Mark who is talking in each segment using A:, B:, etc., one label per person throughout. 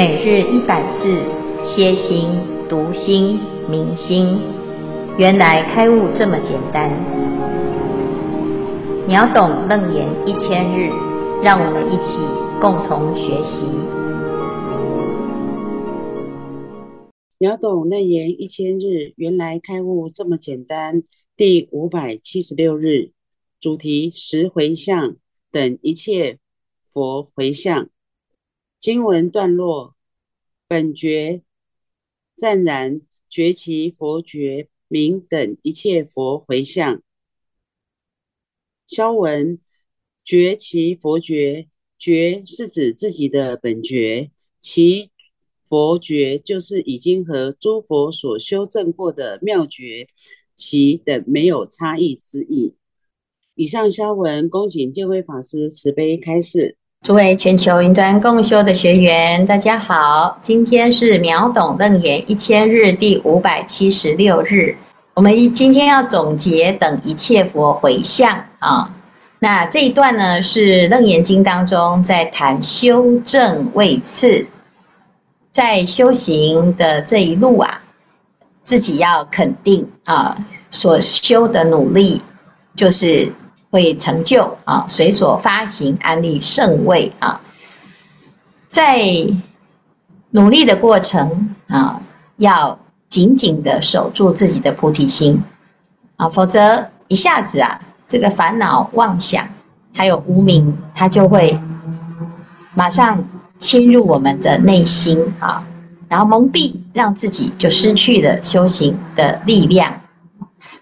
A: 每日一百字，歇心、读心、明心，原来开悟这么简单。秒懂楞严一千日，让我们一起共同学习。
B: 秒懂楞严一千日，原来开悟这么简单。第五百七十六日，主题：十回向等一切佛回向。经文段落：本觉湛然觉其佛觉明等一切佛回向。消文：觉其佛觉，觉是指自己的本觉，其佛觉就是已经和诸佛所修正过的妙觉，其等没有差异之意。以上消文，恭请见辉法师慈悲开示。
C: 诸位全球云端共修的学员，大家好！今天是秒懂楞严一千日第五百七十六日。我们今天要总结等一切佛回向啊。那这一段呢，是楞严经当中在谈修正位次，在修行的这一路啊，自己要肯定啊，所修的努力就是。会成就啊，随所发行安立圣位啊，在努力的过程啊，要紧紧的守住自己的菩提心啊，否则一下子啊，这个烦恼妄想还有无明，它就会马上侵入我们的内心啊，然后蒙蔽，让自己就失去了修行的力量。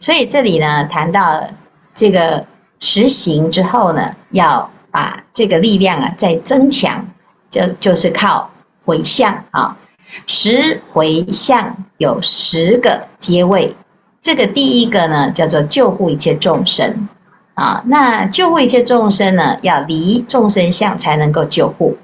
C: 所以这里呢，谈到这个。实行之后呢，要把这个力量啊再增强，就就是靠回向啊。十回向有十个阶位，这个第一个呢叫做救护一切众生啊。那救护一切众生呢，要离众生相才能够救护，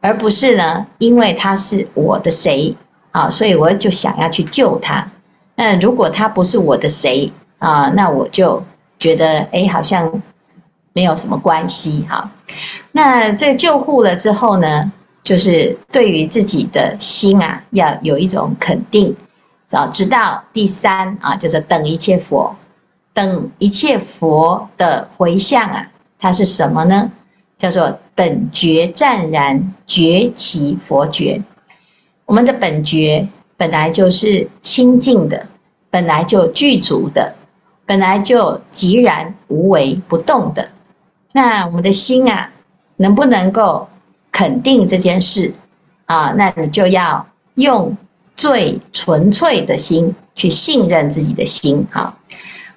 C: 而不是呢因为他是我的谁啊，所以我就想要去救他。那如果他不是我的谁啊，那我就。觉得哎，好像没有什么关系哈。那这救护了之后呢，就是对于自己的心啊，要有一种肯定。早知道第三啊，叫做等一切佛，等一切佛的回向啊，它是什么呢？叫做本觉湛然觉其佛觉。我们的本觉本来就是清净的，本来就具足的。本来就寂然无为不动的，那我们的心啊，能不能够肯定这件事啊？那你就要用最纯粹的心去信任自己的心啊。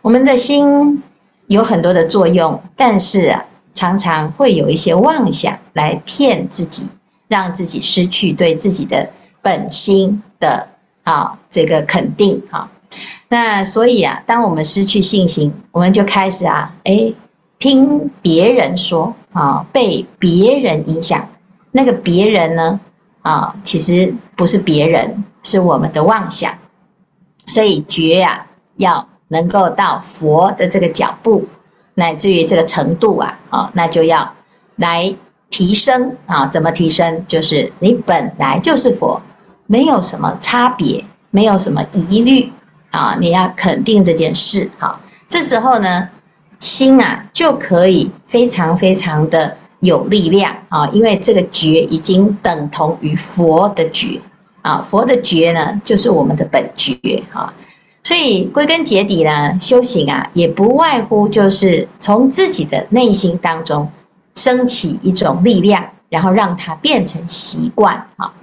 C: 我们的心有很多的作用，但是啊，常常会有一些妄想来骗自己，让自己失去对自己的本心的啊这个肯定啊。那所以啊，当我们失去信心，我们就开始啊，诶，听别人说啊，被别人影响。那个别人呢，啊，其实不是别人，是我们的妄想。所以觉啊，要能够到佛的这个脚步，乃至于这个程度啊，啊，那就要来提升啊。怎么提升？就是你本来就是佛，没有什么差别，没有什么疑虑。啊，你要肯定这件事，好，这时候呢，心啊就可以非常非常的有力量。啊，因为这个觉已经等同于佛的觉。啊，佛的觉呢就是我们的本觉。啊，所以归根结底呢，修行啊也不外乎就是从自己的内心当中升起一种力量，然后让它变成习惯。啊，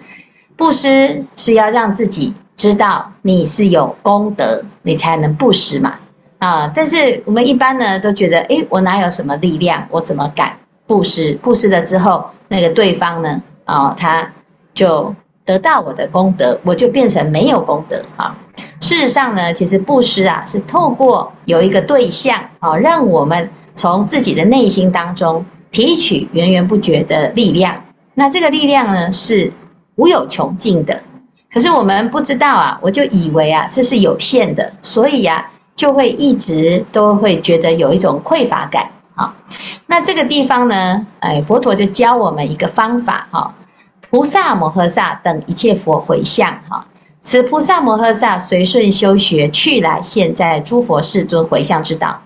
C: 布施是要让自己。知道你是有功德，你才能布施嘛啊！但是我们一般呢都觉得，诶，我哪有什么力量，我怎么敢布施？布施了之后，那个对方呢啊，他就得到我的功德，我就变成没有功德啊！事实上呢，其实布施啊是透过有一个对象啊，让我们从自己的内心当中提取源源不绝的力量。那这个力量呢是无有穷尽的。可是我们不知道啊，我就以为啊这是有限的，所以啊就会一直都会觉得有一种匮乏感啊。那这个地方呢，哎，佛陀就教我们一个方法哈，菩萨摩诃萨等一切佛回向哈。此菩萨摩诃萨随顺修学去来现在诸佛世尊回向之道。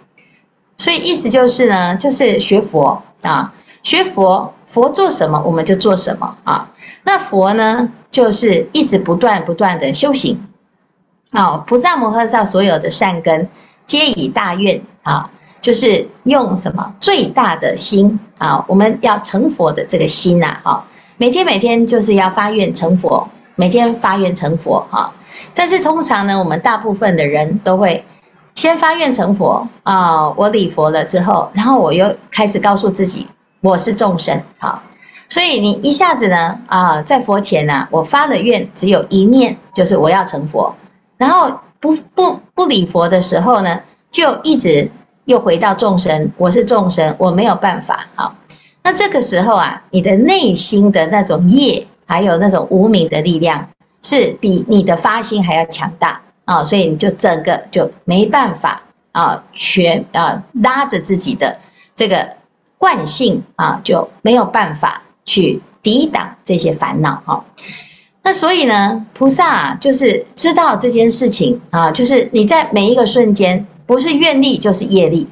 C: 所以意思就是呢，就是学佛啊，学佛，佛做什么我们就做什么啊。那佛呢，就是一直不断不断的修行。啊，菩萨摩诃萨所有的善根，皆以大愿啊，就是用什么最大的心啊，我们要成佛的这个心呐，哈，每天每天就是要发愿成佛，每天发愿成佛哈。但是通常呢，我们大部分的人都会先发愿成佛啊，我礼佛了之后，然后我又开始告诉自己我是众生，好。所以你一下子呢，啊，在佛前呢，我发了愿，只有一念，就是我要成佛。然后不不不礼佛的时候呢，就一直又回到众生，我是众生，我没有办法。好，那这个时候啊，你的内心的那种业，还有那种无明的力量，是比你的发心还要强大啊，所以你就整个就没办法啊，全啊拉着自己的这个惯性啊，就没有办法。去抵挡这些烦恼哈，那所以呢，菩萨，就是知道这件事情啊，就是你在每一个瞬间，不是愿力就是业力，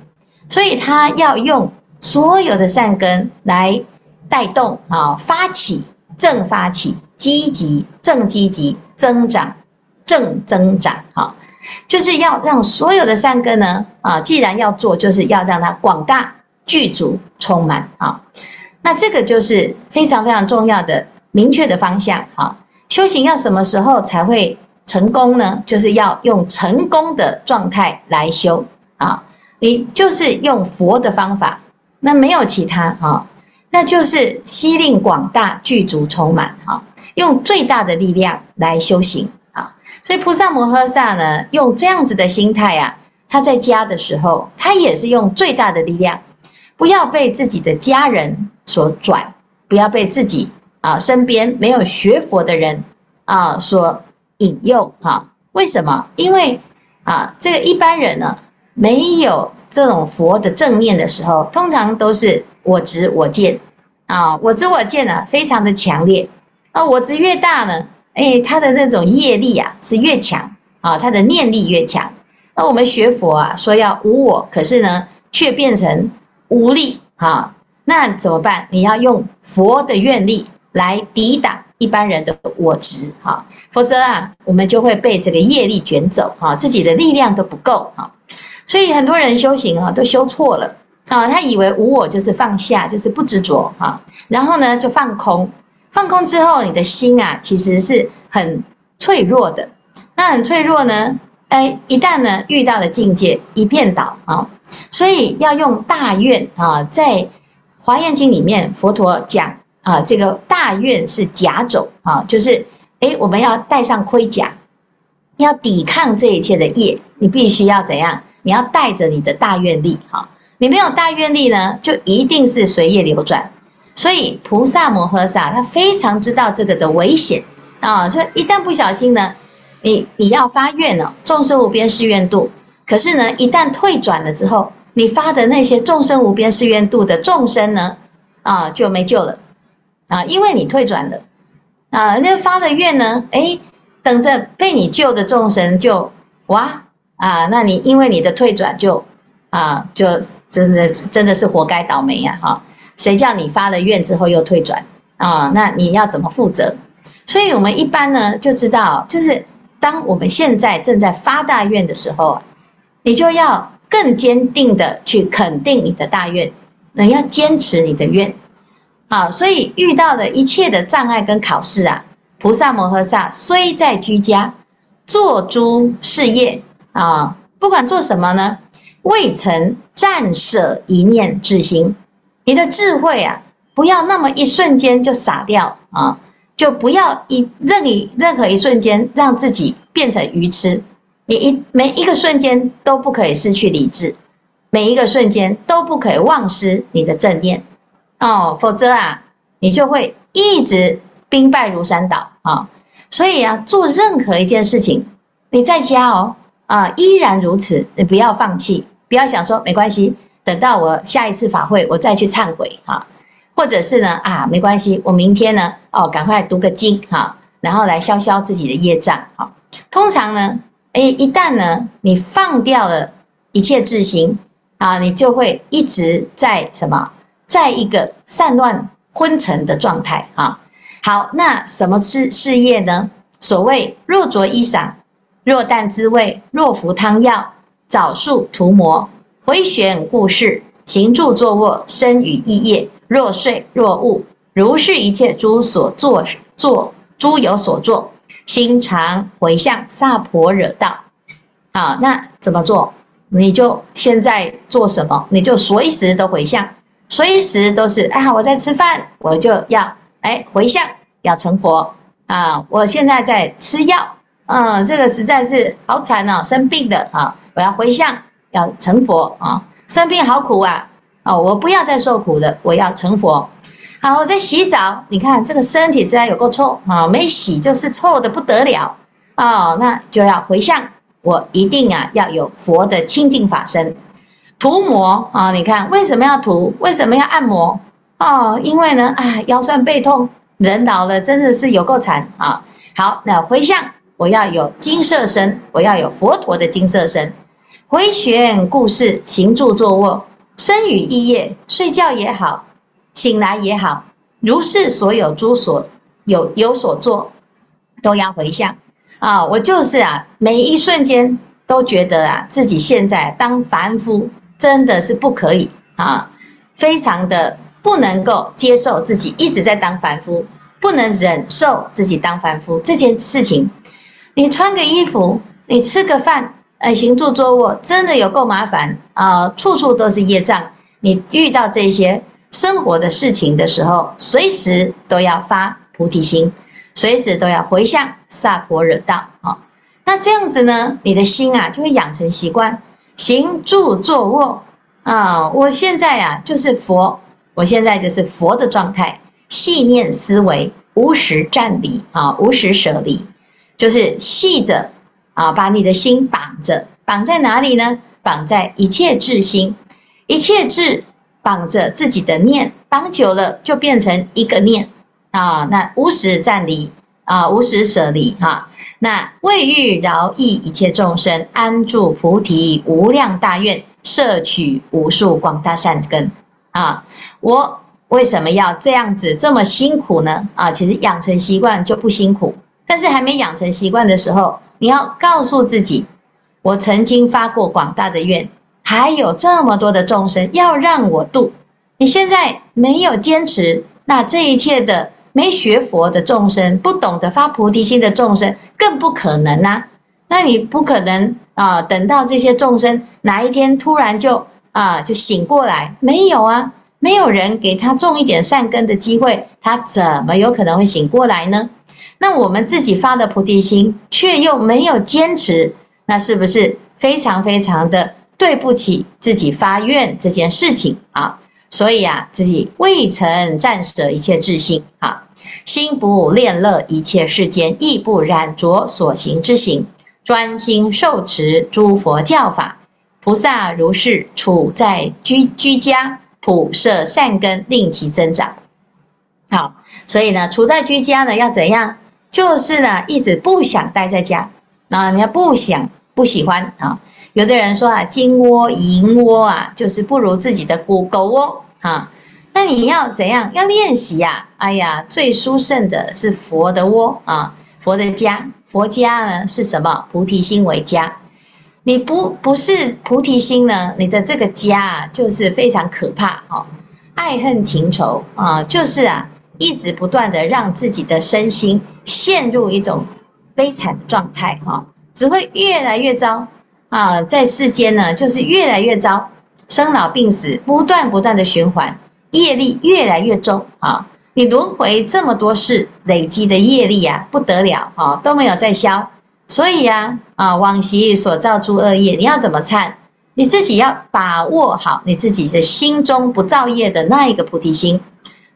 C: 所以他要用所有的善根来带动啊，发起正发起积极正积极增长正增长哈，就是要让所有的善根呢啊，既然要做，就是要让它广大具足充满啊。那这个就是非常非常重要的明确的方向哈。修行要什么时候才会成功呢？就是要用成功的状态来修啊。你就是用佛的方法，那没有其他啊，那就是悉令广大具足充满哈，用最大的力量来修行啊。所以菩萨摩诃萨呢，用这样子的心态啊，他在家的时候，他也是用最大的力量，不要被自己的家人。所转，不要被自己啊身边没有学佛的人啊所引诱哈。为什么？因为啊，这个一般人呢，没有这种佛的正念的时候，通常都是我执我见啊，我执我见呢非常的强烈啊，我执越大呢，哎，他的那种业力啊是越强啊，他的念力越强。那我们学佛啊，说要无我，可是呢，却变成无力哈。那怎么办？你要用佛的愿力来抵挡一般人的我执，哈，否则啊，我们就会被这个业力卷走，哈，自己的力量都不够，哈，所以很多人修行啊，都修错了，啊，他以为无我就是放下，就是不执着，哈，然后呢就放空，放空之后，你的心啊，其实是很脆弱的，那很脆弱呢，哎，一旦呢遇到了境界，一遍倒啊，所以要用大愿啊，在。华严经里面，佛陀讲啊，这个大愿是甲种啊，就是诶，我们要戴上盔甲，要抵抗这一切的业，你必须要怎样？你要带着你的大愿力哈，你没有大愿力呢，就一定是随业流转。所以菩萨摩诃萨他非常知道这个的危险啊，所以一旦不小心呢，你你要发愿了，众生无边誓愿度，可是呢，一旦退转了之后。你发的那些众生无边誓愿度的众生呢，啊，就没救了，啊，因为你退转了，啊，那发的愿呢，诶，等着被你救的众生就哇，啊，那你因为你的退转就，啊，就真的真的是活该倒霉呀，哈，谁叫你发了愿之后又退转啊？那你要怎么负责？所以我们一般呢就知道，就是当我们现在正在发大愿的时候，你就要。更坚定的去肯定你的大愿，你要坚持你的愿，好，所以遇到的一切的障碍跟考试啊，菩萨摩诃萨虽在居家做诸事业啊，不管做什么呢，未曾暂舍一念之心，你的智慧啊，不要那么一瞬间就洒掉啊，就不要一任意任何一瞬间让自己变成愚痴。你一每一个瞬间都不可以失去理智，每一个瞬间都不可以忘失你的正念。哦，否则啊，你就会一直兵败如山倒啊、所以啊，做任何一件事情，你在家哦啊，依然如此，你不要放弃，不要想说没关系，等到我下一次法会我再去忏悔哈、或者是呢啊，没关系，我明天呢哦，赶快读个经哈，然后来消消自己的业障。好，通常呢，哎，一旦呢你放掉了一切智心啊，你就会一直在什么，在一个散乱昏沉的状态啊。好，那什么是事业呢？所谓若着衣裳，若啖滋味，若服汤药，早宿涂抹，回旋故事，行住坐卧，身语意业，若睡若悟，如是一切诸所作作诸有所作，心常回向萨婆惹道。好，那怎么做？你就现在做什么？你就随时都回向，随时都是啊！我在吃饭，我就要哎回向，要成佛。啊！我现在在吃药，嗯，这个实在是好惨哦，生病的啊，我要回向，要成佛啊！生病好苦啊，哦，我不要再受苦了，我要成佛。好，我在洗澡，你看这个身体实在有够臭啊，没洗就是臭的不得了啊，那就要回向，我一定啊要有佛的清净法身。涂抹啊，你看为什么要涂？为什么要按摩？哦，因为呢，啊，腰酸背痛。人老了真的是有够惨啊！好，那回向，我要有金色身，我要有佛陀的金色身。回旋故事，行住坐卧，身语意业，睡觉也好，醒来也好，如是所有诸所有有所作，都要回向啊！我就是啊，每一瞬间都觉得啊，自己现在当凡夫真的是不可以啊，非常的。不能够接受自己一直在当凡夫，不能忍受自己当凡夫这件事情。你穿个衣服，你吃个饭，呃，行住坐卧，真的有够麻烦啊，处处都是业障。你遇到这些生活的事情的时候，随时都要发菩提心，随时都要回向萨婆惹道。啊，那这样子呢，你的心啊就会养成习惯，行住坐卧啊，我现在啊就是佛。我现在就是佛的状态，系念思维，无时暂离啊，无时舍离，就是系着啊，把你的心绑着，绑在哪里呢？绑在一切智心，一切智绑着自己的念，绑久了就变成一个念啊，那无时暂离啊，无时舍离哈、啊，那为欲饶益一切众生，安住菩提无量大愿，摄取无数广大善根。啊，我为什么要这样子这么辛苦呢？啊，其实养成习惯就不辛苦，但是还没养成习惯的时候，你要告诉自己，我曾经发过广大的愿，还有这么多的众生要让我度。你现在没有坚持，那这一切的没学佛的众生，不懂得发菩提心的众生，更不可能啊。那你不可能啊，等到这些众生哪一天突然就。啊，就醒过来没有啊？没有人给他种一点善根的机会，他怎么有可能会醒过来呢？那我们自己发的菩提心，却又没有坚持，那是不是非常非常的对不起自己发愿这件事情啊？所以啊，自己未曾暂舍一切智心啊，心不恋乐一切世间，亦不染着所行之行，专心受持诸佛教法。菩萨如是处在居居家，普摄善根，令其增长。好，所以呢，处在居家呢，要怎样？就是呢，一直不想待在家啊，你要不想不喜欢啊。有的人说啊，金窝银窝啊，就是不如自己的狗狗窝啊。那你要怎样？要练习呀。哎呀，最殊胜的是佛的窝啊，佛的家。佛家呢是什么？菩提心为家。你不不是菩提心呢？你的这个家啊，就是非常可怕哦，爱恨情仇啊，就是啊，一直不断的让自己的身心陷入一种悲惨的状态哈，只会越来越糟啊，在世间呢，就是越来越糟，生老病死不断不断的循环，业力越来越重啊，你轮回这么多世累积的业力啊，不得了啊，都没有在消。所以呀，啊，往昔所造诸恶业，你要怎么忏？你自己要把握好你自己的心中不造业的那一个菩提心，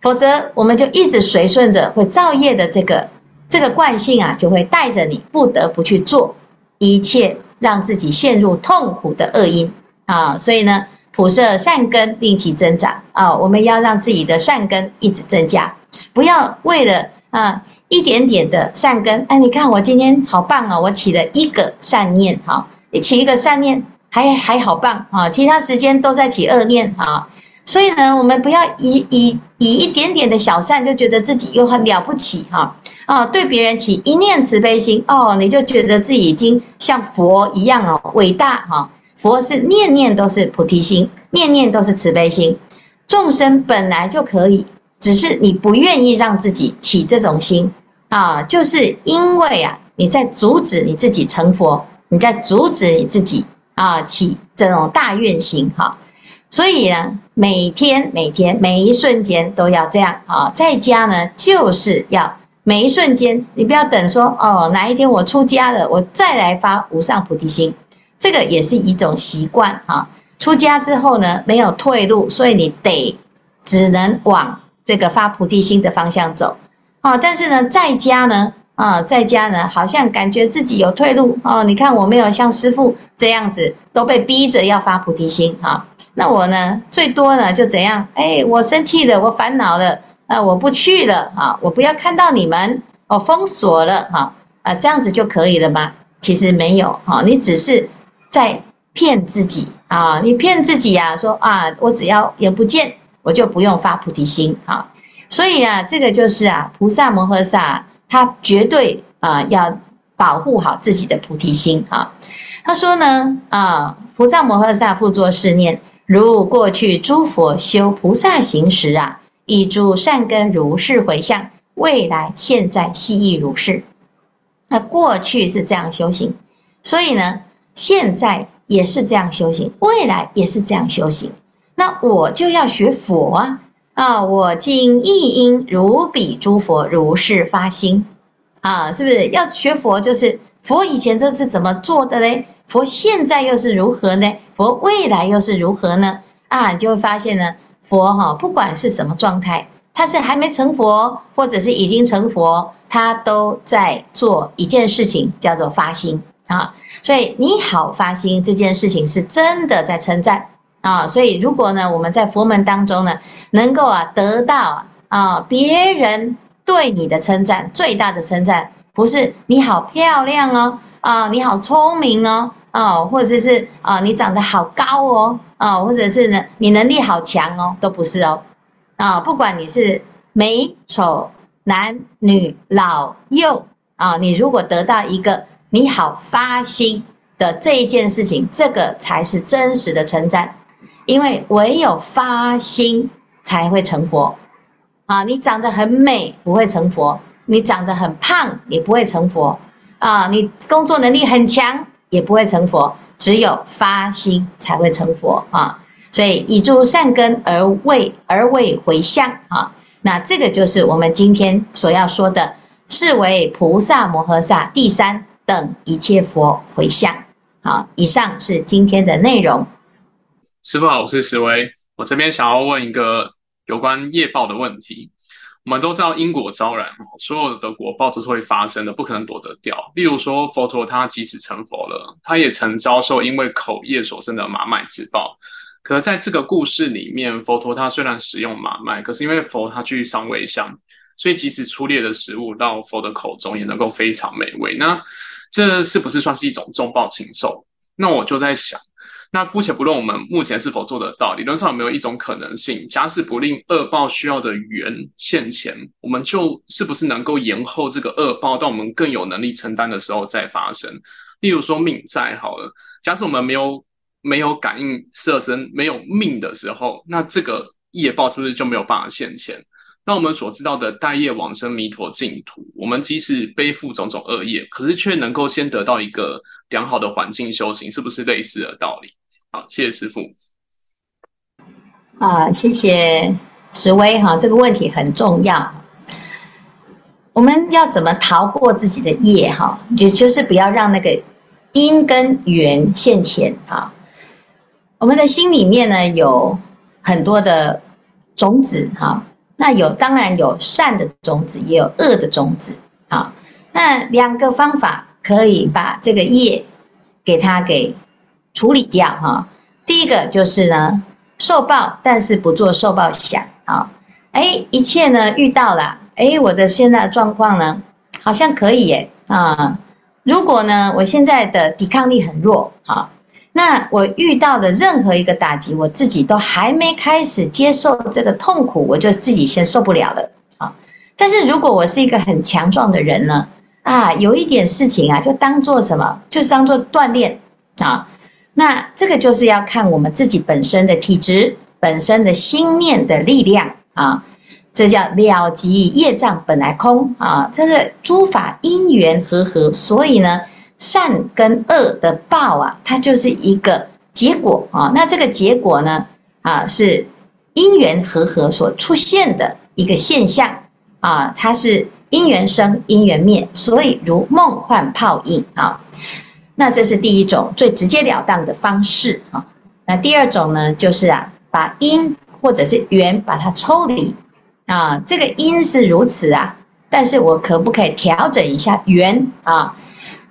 C: 否则我们就一直随顺着会造业的这个这个惯性啊，就会带着你不得不去做一切让自己陷入痛苦的恶因啊。所以呢，普摄善根，令其增长啊！我们要让自己的善根一直增加，不要为了啊一点点的善根。哎，你看我今天好棒啊！我起了一个善念，哈，你起一个善念还还好棒啊！其他时间都在起恶念啊！所以呢，我们不要以以以一点点的小善就觉得自己又很了不起哈！对别人起一念慈悲心哦，你就觉得自己已经像佛一样哦，伟大哈！佛是念念都是菩提心，念念都是慈悲心，众生本来就可以，只是你不愿意让自己起这种心啊，就是因为啊，你在阻止你自己成佛，你在阻止你自己啊起这种大愿心哈，所以呢，每天每天每一瞬间都要这样啊，在家呢就是要每一瞬间，你不要等说哦，哪一天我出家了，我再来发无上菩提心。这个也是一种习惯哈。出家之后呢，没有退路，所以你得只能往这个发菩提心的方向走啊。但是呢，在家呢，啊，在家呢，好像感觉自己有退路哦。你看我没有像师父这样子，都被逼着要发菩提心哈。那我呢，最多呢就怎样？哎，我生气了，我烦恼了，啊，我不去了啊，我不要看到你们，我封锁了哈啊，这样子就可以了吗？其实没有哈，你只是。在骗自己啊！你骗自己呀、啊，说啊，我只要眼不见，我就不用发菩提心啊。所以啊，这个就是啊，菩萨摩诃萨他绝对啊要保护好自己的菩提心啊。他说呢啊，菩萨摩诃萨复作是念：如过去诸佛修菩萨行时啊，以诸善根如是回向；未来现在悉亦如是。那过去是这样修行，所以呢。现在也是这样修行，未来也是这样修行。那我就要学佛啊！啊，我今亦应如彼诸佛如是发心啊！是不是要学佛？就是佛以前这是怎么做的嘞？佛现在又是如何呢？佛未来又是如何呢？啊，你就会发现呢，佛哈，不管是什么状态，他是还没成佛，或者是已经成佛，他都在做一件事情，叫做发心。啊，所以你好发心这件事情是真的在称赞啊，所以如果呢，我们在佛门当中呢，能够啊得到啊别人对你的称赞，最大的称赞不是你好漂亮哦，啊你好聪明哦，啊或者是啊你长得好高哦，啊或者是呢你能力好强哦，都不是哦，啊不管你是美丑男女老幼啊，你如果得到一个。你好，发心的这一件事情，这个才是真实的称赞，因为唯有发心才会成佛。啊，你长得很美不会成佛，你长得很胖也不会成佛，啊，你工作能力很强也不会成佛，只有发心才会成佛啊。所以以诸善根而为而为回向啊，那这个就是我们今天所要说的，是为菩萨摩诃萨第三。等一切佛回向。好，以上是今天的内容。
D: 师父好，我是石威，我这边想要问一个有关业报的问题。我们都知道因果昭然，所有的果报都是会发生的，不可能躲得掉。例如说，佛陀他即使成佛了，他也曾遭受因为口业所生的马麦之报。可是在这个故事里面，佛陀他虽然使用马麦，可是因为佛他具上位相，所以即使粗劣的食物到佛的口中，也能够非常美味。那这是不是算是一种重报轻受？那我就在想，那姑且不论我们目前是否做得到，理论上有没有一种可能性，假使不令恶报需要的缘现前，我们就是不是能够延后这个恶报，到我们更有能力承担的时候再发生？例如说命债好了，假使我们没有没有感应色身，没有命的时候，那这个业报是不是就没有办法现前？那我们所知道的待业往生弥陀净土，我们即使背负种种恶业，可是却能够先得到一个良好的环境修行，是不是类似的道理？好，谢谢师傅。
C: 啊，谢谢石威哈，这个问题很重要。我们要怎么逃过自己的业哈？就就是不要让那个因跟缘现前啊。我们的心里面呢，有很多的种子哈。那有当然有善的种子，也有恶的种子。啊，那两个方法可以把这个业给它给处理掉哈。第一个就是呢，受报，但是不做受报想啊。哎，一切呢遇到了，哎，我的现在的状况呢，好像可以耶啊。如果呢，我现在的抵抗力很弱，啊，那我遇到的任何一个打击，我自己都还没开始接受这个痛苦，我就自己先受不了了啊。但是如果我是一个很强壮的人呢，啊，有一点事情啊，就当做什么，就当做锻炼啊。那这个就是要看我们自己本身的体质、本身的心念的力量啊。这叫了即业障本来空啊。这个诸法因缘和合，所以呢，善跟恶的报啊，它就是一个结果啊。那这个结果呢，啊，是因缘和合所出现的一个现象啊。它是因缘生，因缘灭，所以如梦幻泡影啊。那这是第一种最直截了当的方式啊。那第二种呢，就是啊，把因或者是缘把它抽离啊。这个因是如此啊，但是我可不可以调整一下缘啊？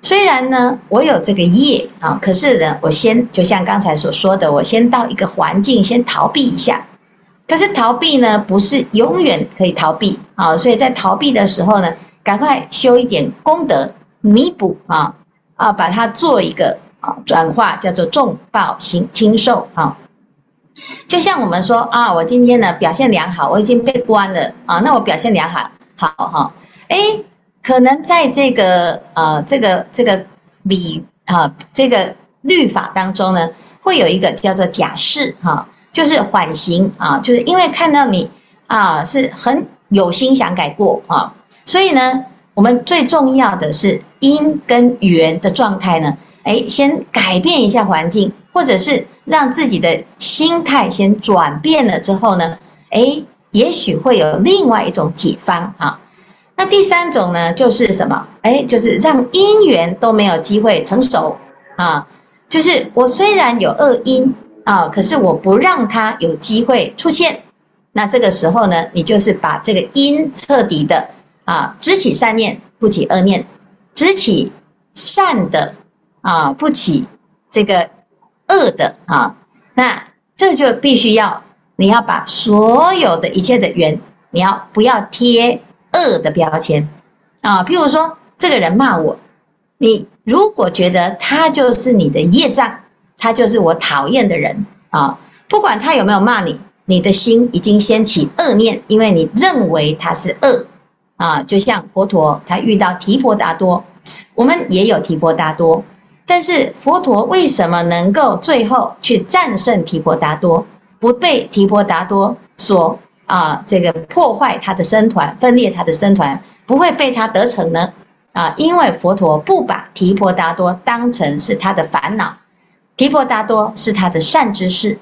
C: 虽然呢，我有这个业啊，可是呢，我先就像刚才所说的，我先到一个环境先逃避一下。可是逃避呢，不是永远可以逃避啊。所以在逃避的时候呢，赶快修一点功德弥补啊。啊，把它做一个啊转化，叫做重报轻轻受啊。就像我们说啊，我今天呢表现良好，我已经被关了啊，那我表现良好，好哈。哎，可能在这个呃这个这个理啊这个律法当中呢，会有一个叫做假释哈，就是缓刑啊，就是因为看到你啊是很有心想改过啊，所以呢。我们最重要的是因跟缘的状态呢，哎，先改变一下环境，或者是让自己的心态先转变了之后呢，哎，也许会有另外一种解方啊。那第三种呢，就是什么？哎，就是让因缘都没有机会成熟啊。就是我虽然有恶因啊，可是我不让它有机会出现。那这个时候呢，你就是把这个因彻底的。啊，只起善念，不起恶念；只起善的啊，不起这个恶的啊。那这就必须要你要把所有的一切的缘，你要不要贴恶的标签啊？譬如说，这个人骂我，你如果觉得他就是你的业障，他就是我讨厌的人啊，不管他有没有骂你，你的心已经掀起恶念，因为你认为他是恶。啊，就像佛陀他遇到提婆达多，我们也有提婆达多，但是佛陀为什么能够最后去战胜提婆达多，不被提婆达多所啊这个破坏他的僧团，分裂他的僧团，不会被他得逞呢？啊，因为佛陀不把提婆达多当成是他的烦恼，提婆达多是他的善知识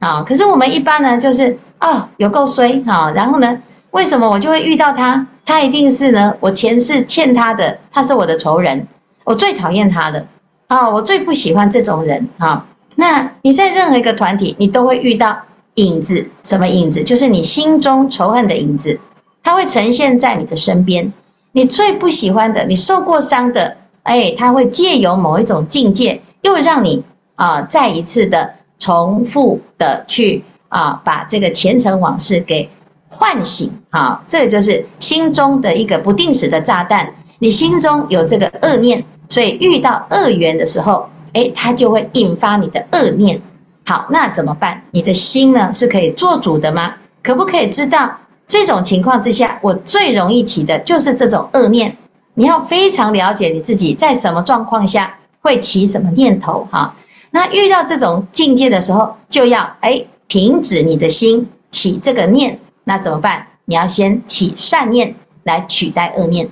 C: 啊。可是我们一般呢，就是啊有够衰啊，然后呢，为什么我就会遇到他？他一定是呢，我前世欠他的，他是我的仇人，我最讨厌他的啊，我最不喜欢这种人啊。那你在任何一个团体，你都会遇到影子，什么影子？就是你心中仇恨的影子，它会呈现在你的身边。你最不喜欢的，你受过伤的，哎，他会借由某一种境界，又让你啊，再一次的重复的去啊，把这个前尘往事给。唤醒啊，这个就是心中的一个不定时的炸弹。你心中有这个恶念，所以遇到恶缘的时候，诶，它就会引发你的恶念。好，那怎么办？你的心呢是可以做主的吗？可不可以知道这种情况之下，我最容易起的就是这种恶念？你要非常了解你自己在什么状况下会起什么念头哈。那遇到这种境界的时候，就要诶停止你的心起这个念。那怎么办？你要先起善念来取代恶念，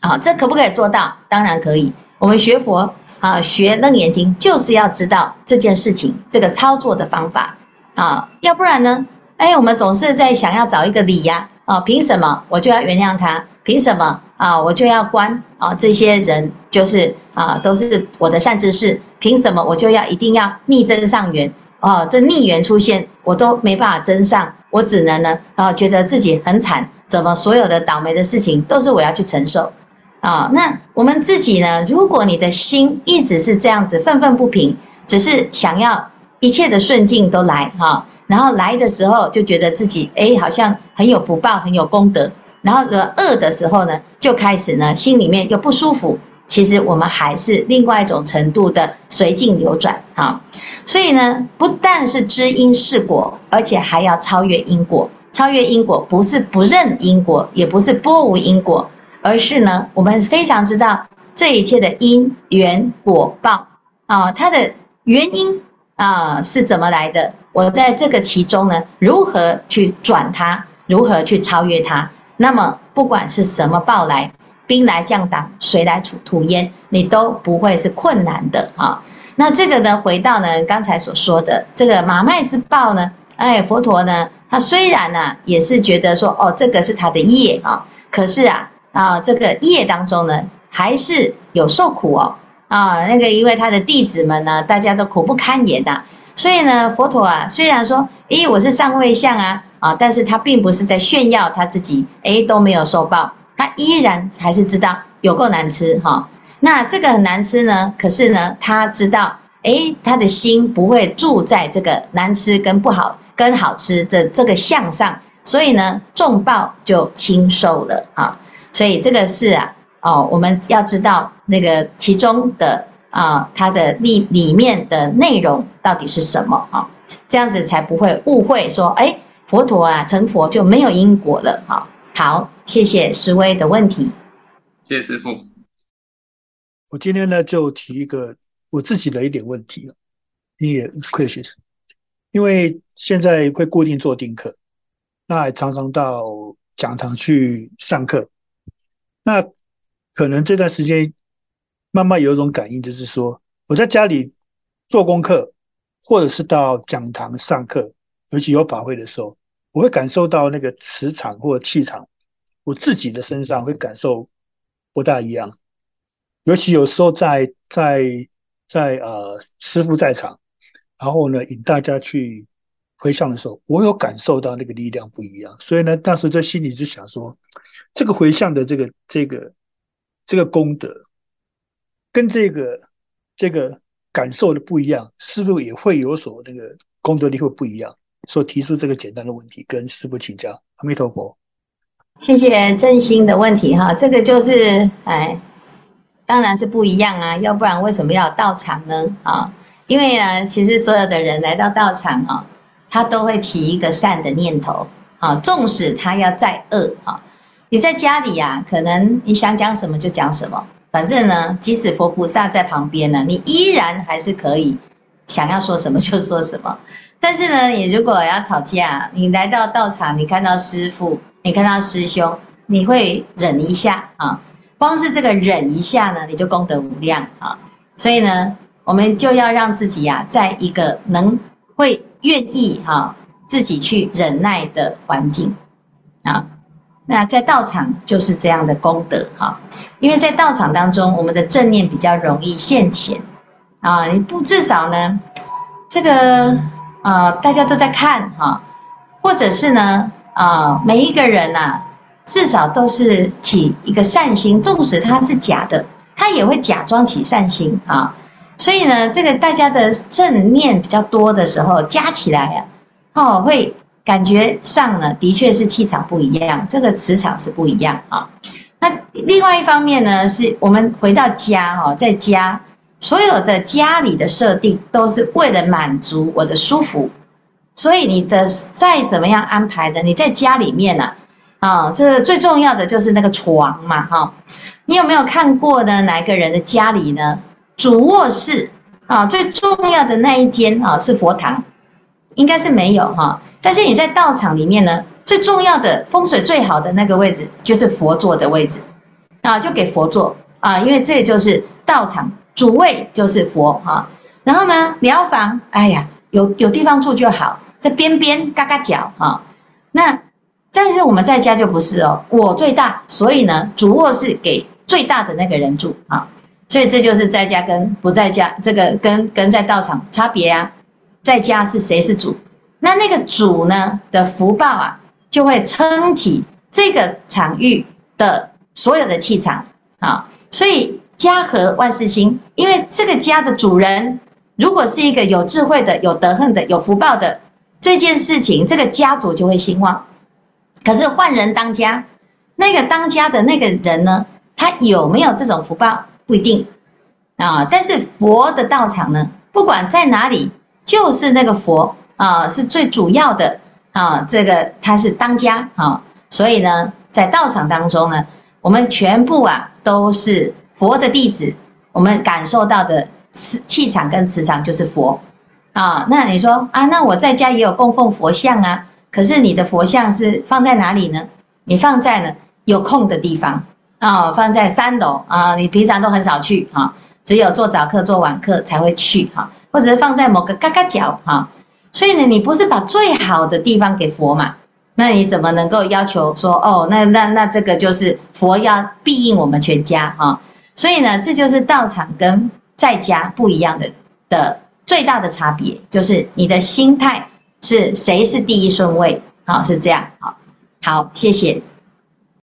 C: 啊，这可不可以做到？当然可以。我们学佛啊，学楞严经就是要知道这件事情，这个操作的方法啊，要不然呢？哎，我们总是在想要找一个理呀，啊，凭什么我就要原谅他？凭什么啊，我就要关啊？这些人就是啊，都是我的善知识，凭什么我就要一定要逆增上缘？哦，这逆缘出现，我都没办法增上。我只能呢，啊，觉得自己很惨，怎么所有的倒霉的事情都是我要去承受啊？那我们自己呢？如果你的心一直是这样子愤愤不平，只是想要一切的顺境都来哈，然后来的时候就觉得自己哎好像很有福报，很有功德。然后呢，饿的时候呢，就开始呢，心里面又不舒服。其实我们还是另外一种程度的随境流转啊。所以呢，不但是知因是果，而且还要超越因果。超越因果不是不认因果，也不是拨无因果，而是呢，我们非常知道这一切的因缘果报啊，它的原因啊是怎么来的？我在这个其中呢，如何去转它？如何去超越它？那么，不管是什么报来，兵来将挡，水来土土掩，你都不会是困难的啊。那这个呢，回到呢刚才所说的这个马麦之报呢，哎，佛陀呢，他虽然呢、啊、也是觉得说，哦，这个是他的业啊，可是啊啊，这个业当中呢，还是有受苦哦啊，那个因为他的弟子们呢，大家都苦不堪言呐、啊，所以呢，佛陀啊，虽然说，咦，我是上位相啊。啊，但是他并不是在炫耀他自己，诶，都没有受报，他依然还是知道有够难吃哈。那这个很难吃呢，可是呢，他知道，诶，他的心不会住在这个难吃跟不好跟好吃的这个相上，所以呢，重报就轻受了啊。所以这个是啊，哦，我们要知道那个其中的啊，它的里里面的内容到底是什么啊？这样子才不会误会说，诶。佛陀啊，成佛就没有因果了。好，好，谢谢师威的问题。
D: 谢谢师父。
E: 我今天呢，就提一个我自己的一点问题，你也可以学习。因为现在会固定做定课，那还常常到讲堂去上课。那可能这段时间慢慢有一种感应，就是说我在家里做功课，或者是到讲堂上课，尤其有法会的时候。我会感受到那个磁场或气场，我自己的身上会感受不大一样。尤其有时候在在在呃师傅在场，然后呢引大家去回向的时候，我有感受到那个力量不一样。所以呢，当时在心里就想说，这个回向的这个这个这个功德，跟这个这个感受的不一样，是不是也会有所那个功德力会不一样？所提出这个简单的问题，跟师父请教。阿弥陀佛，
C: 谢谢真心的问题哈，这个就是哎，当然是不一样啊，要不然为什么要到场呢？啊，因为呢，其实所有的人来到道场啊，他都会起一个善的念头啊，纵使他要再恶啊，你在家里呀，可能你想讲什么就讲什么，反正呢，即使佛菩萨在旁边呢，你依然还是可以想要说什么就说什么。但是呢，你如果要吵架，你来到道场，你看到师傅，你看到师兄，你会忍一下啊。光是这个忍一下呢，你就功德无量啊。所以呢，我们就要让自己呀、啊，在一个能会愿意哈、啊、自己去忍耐的环境啊。那在道场就是这样的功德哈、因为在道场当中，我们的正念比较容易现前啊。你不至少呢，这个。啊、呃，大家都在看哈，或者是呢，啊、每一个人呐、啊，至少都是起一个善心，纵使他是假的，他也会假装起善心啊。所以呢，这个大家的正念比较多的时候，加起来啊，哦，会感觉上呢，的确是气场不一样，这个磁场是不一样啊。那另外一方面呢，是我们回到家哈，在家。所有的家里的设定都是为了满足我的舒服，所以你的再怎么样安排的，你在家里面呢，啊，这最重要的就是那个床嘛，哈，你有没有看过呢？哪个人的家里呢？主卧室啊，最重要的那一间啊是佛堂，应该是没有哈。但是你在道场里面呢，最重要的风水最好的那个位置就是佛坐的位置啊，就给佛坐啊，因为这就是道场。主位就是佛哈，然后呢，寮房，哎呀，有有地方住就好，在边边嘎嘎角哈。那但是我们在家就不是哦，我最大，所以呢，主卧是给最大的那个人住啊。所以这就是在家跟不在家，这个跟跟在道场差别啊。在家是谁是主？那那个主呢的福报啊，就会撑起这个场域的所有的气场啊。所以。家和万事兴，因为这个家的主人，如果是一个有智慧的、有德行的、有福报的，这件事情，这个家族就会兴旺。可是换人当家，那个当家的那个人呢，他有没有这种福报不一定啊。但是佛的道场呢，不管在哪里，就是那个佛啊是最主要的啊。这个他是当家啊，所以呢，在道场当中呢，我们全部啊都是佛的弟子，我们感受到的气气场跟磁场就是佛啊。那你说啊，那我在家也有供奉佛像啊。可是你的佛像是放在哪里呢？你放在呢有空的地方啊，放在三楼啊，你平常都很少去哈，只有做早课、做晚课才会去哈，或者是放在某个嘎嘎角哈。所以呢，你不是把最好的地方给佛嘛？那你怎么能够要求说哦，那那那这个就是佛要庇应我们全家哈？所以呢，这就是道场跟在家不一样的的最大的差别，就是你的心态。是谁是第一顺位？好，是这样。好，好，谢谢。